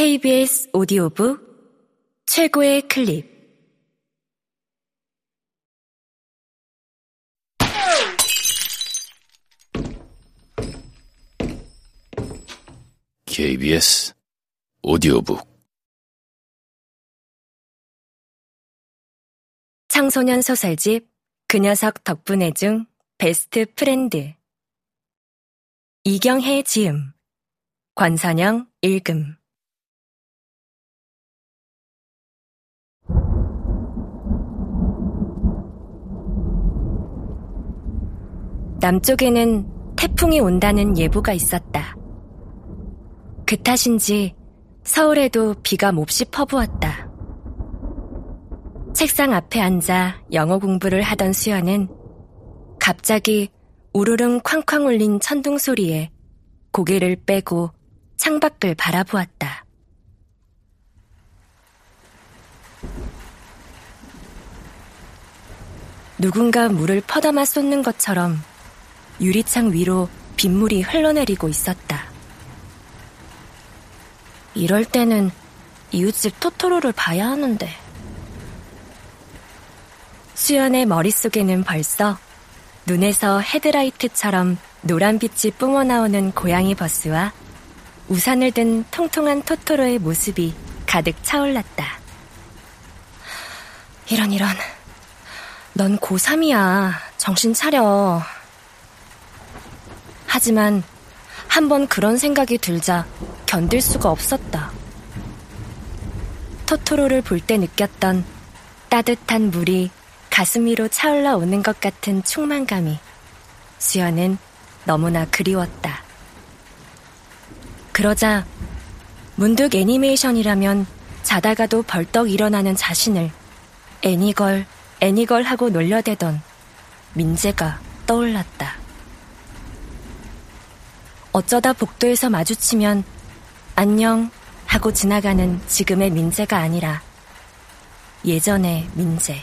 KBS 오디오북 최고의 클립. KBS 오디오북. 청소년 소설집 그 녀석 덕분에 중 베스트 프렌드. 이경혜 지음 권선영 읽음 남쪽에는 태풍이 온다는 예보가 있었다. 그 탓인지 서울에도 비가 몹시 퍼부었다. 책상 앞에 앉아 영어 공부를 하던 수연은 갑자기 우르릉 쾅쾅 울린 천둥 소리에 고개를 빼고 창밖을 바라보았다. 누군가 물을 퍼담아 쏟는 것처럼 유리창 위로 빗물이 흘러내리고 있었다. 이럴 때는 이웃집 토토로를 봐야 하는데. 수연의 머릿속에는 벌써 눈에서 헤드라이트처럼 노란빛이 뿜어나오는 고양이 버스와 우산을 든 통통한 토토로의 모습이 가득 차올랐다. 이런 이런. 넌 고3이야. 정신 차려. 하지만 한번 그런 생각이 들자 견딜 수가 없었다. 토토로를 볼 때 느꼈던 따뜻한 물이 가슴 위로 차올라 오는 것 같은 충만감이 수연은 너무나 그리웠다. 그러자 문득 애니메이션이라면 자다가도 벌떡 일어나는 자신을 애니걸, 애니걸 하고 놀려대던 민재가 떠올랐다. 어쩌다 복도에서 마주치면 안녕 하고 지나가는 지금의 민재가 아니라 예전의 민재.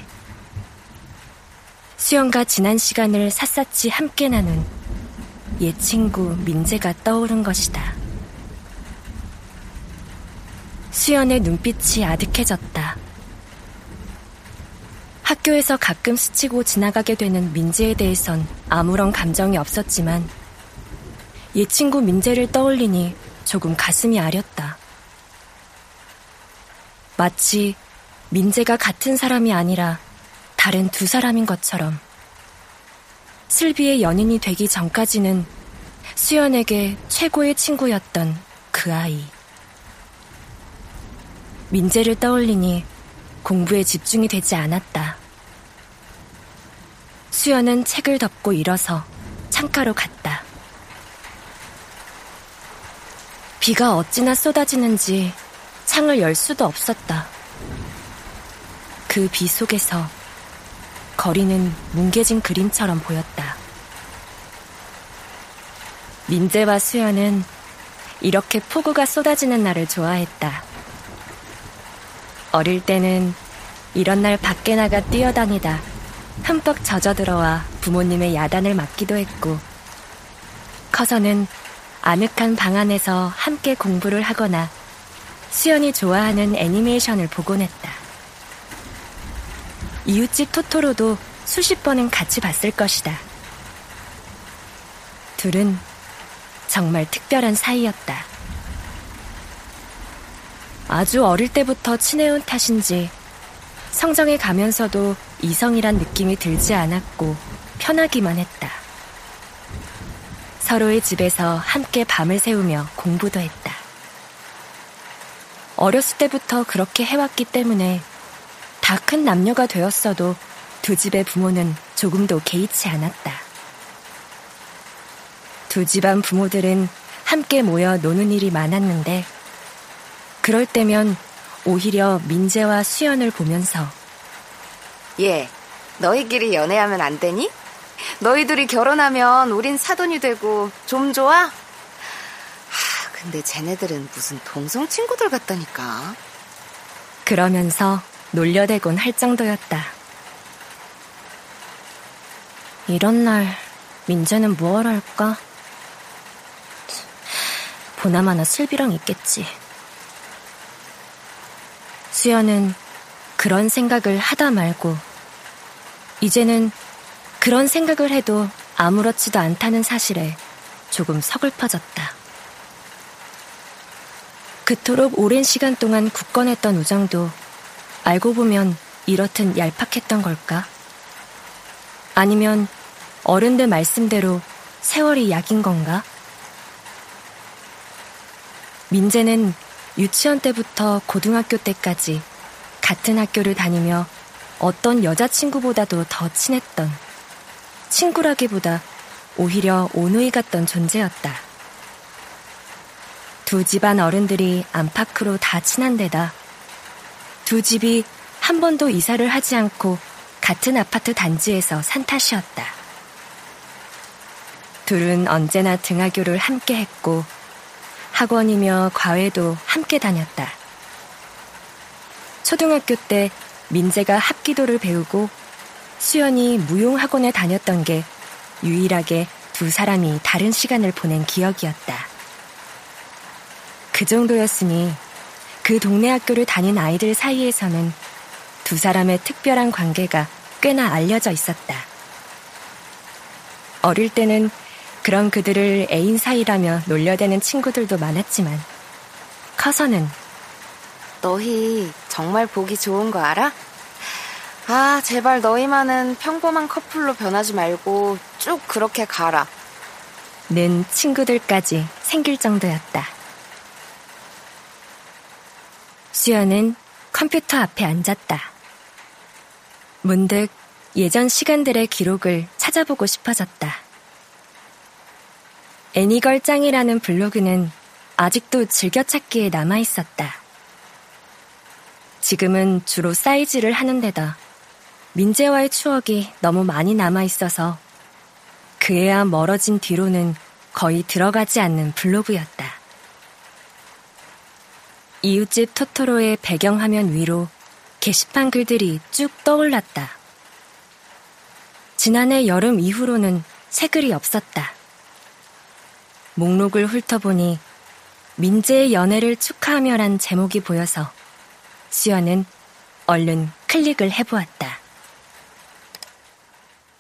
수영과 지난 시간을 샅샅이 함께 나눈 옛 친구 민재가 떠오른 것이다. 수연의 눈빛이 아득해졌다. 학교에서 가끔 스치고 지나가게 되는 민재에 대해선 아무런 감정이 없었지만 옛 친구 민재를 떠올리니 조금 가슴이 아렸다. 마치 민재가 같은 사람이 아니라 다른 두 사람인 것처럼 슬비의 연인이 되기 전까지는 수연에게 최고의 친구였던 그 아이. 민재를 떠올리니 공부에 집중이 되지 않았다. 수연은 책을 덮고 일어서 창가로 갔다. 비가 어찌나 쏟아지는지 창을 열 수도 없었다. 그 비 속에서 거리는 뭉개진 그림처럼 보였다. 민재와 수연은 이렇게 폭우가 쏟아지는 날을 좋아했다. 어릴 때는 이런 날 밖에 나가 뛰어다니다 흠뻑 젖어 들어와 부모님의 야단을 맞기도 했고, 커서는 아늑한 방 안에서 함께 공부를 하거나 수연이 좋아하는 애니메이션을 보곤 했다. 이웃집 토토로도 수십 번은 같이 봤을 것이다. 둘은 정말 특별한 사이였다. 아주 어릴 때부터 친해온 탓인지 성정에 가면서도 이성이란 느낌이 들지 않았고 편하기만 했다. 서로의 집에서 함께 밤을 새우며 공부도 했다. 어렸을 때부터 그렇게 해왔기 때문에 다 큰 남녀가 되었어도 두 집의 부모는 조금도 개의치 않았다. 두 집안 부모들은 함께 모여 노는 일이 많았는데 그럴 때면 오히려 민재와 수연을 보면서 예, 너희끼리 연애하면 안 되니? 너희들이 결혼하면 우린 사돈이 되고 좀 좋아? 하, 근데 쟤네들은 무슨 동성 친구들 같다니까. 그러면서 놀려대곤 할 정도였다. 이런 날 민재는 무얼 할까? 보나마나 슬비랑 있겠지. 수연은 그런 생각을 하다 말고 이제는 그런 생각을 해도 아무렇지도 않다는 사실에 조금 서글퍼졌다. 그토록 오랜 시간 동안 굳건했던 우정도 알고 보면 이렇듯 얄팍했던 걸까? 아니면 어른들 말씀대로 세월이 약인 건가? 민재는 유치원 때부터 고등학교 때까지 같은 학교를 다니며 어떤 여자친구보다도 더 친했던 친구라기보다 오히려 오누이 같던 존재였다. 두 집안 어른들이 안팎으로 다 친한 데다 두 집이 한 번도 이사를 하지 않고 같은 아파트 단지에서 산 탓이었다. 둘은 언제나 등하교를 함께 했고 학원이며 과외도 함께 다녔다. 초등학교 때 민재가 합기도를 배우고 수연이 무용학원에 다녔던 게 유일하게 두 사람이 다른 시간을 보낸 기억이었다. 그 정도였으니 그 동네 학교를 다닌 아이들 사이에서는 두 사람의 특별한 관계가 꽤나 알려져 있었다. 어릴 때는 그런 그들을 애인 사이라며 놀려대는 친구들도 많았지만 커서는 너희 정말 보기 좋은 거 알아? 아, 제발 너희만은 평범한 커플로 변하지 말고 쭉 그렇게 가라. 는 친구들까지 생길 정도였다. 수연은 컴퓨터 앞에 앉았다. 문득 예전 시간들의 기록을 찾아보고 싶어졌다. 애니걸짱이라는 블로그는 아직도 즐겨찾기에 남아 있었다. 지금은 주로 사이즈를 하는 데다 민재와의 추억이 너무 많이 남아 있어서 그애와 멀어진 뒤로는 거의 들어가지 않는 블로그였다. 이웃집 토토로의 배경화면 위로 게시판 글들이 쭉 떠올랐다. 지난해 여름 이후로는 새 글이 없었다. 목록을 훑어보니 민재의 연애를 축하하며란 제목이 보여서 수연은 얼른 클릭을 해보았다.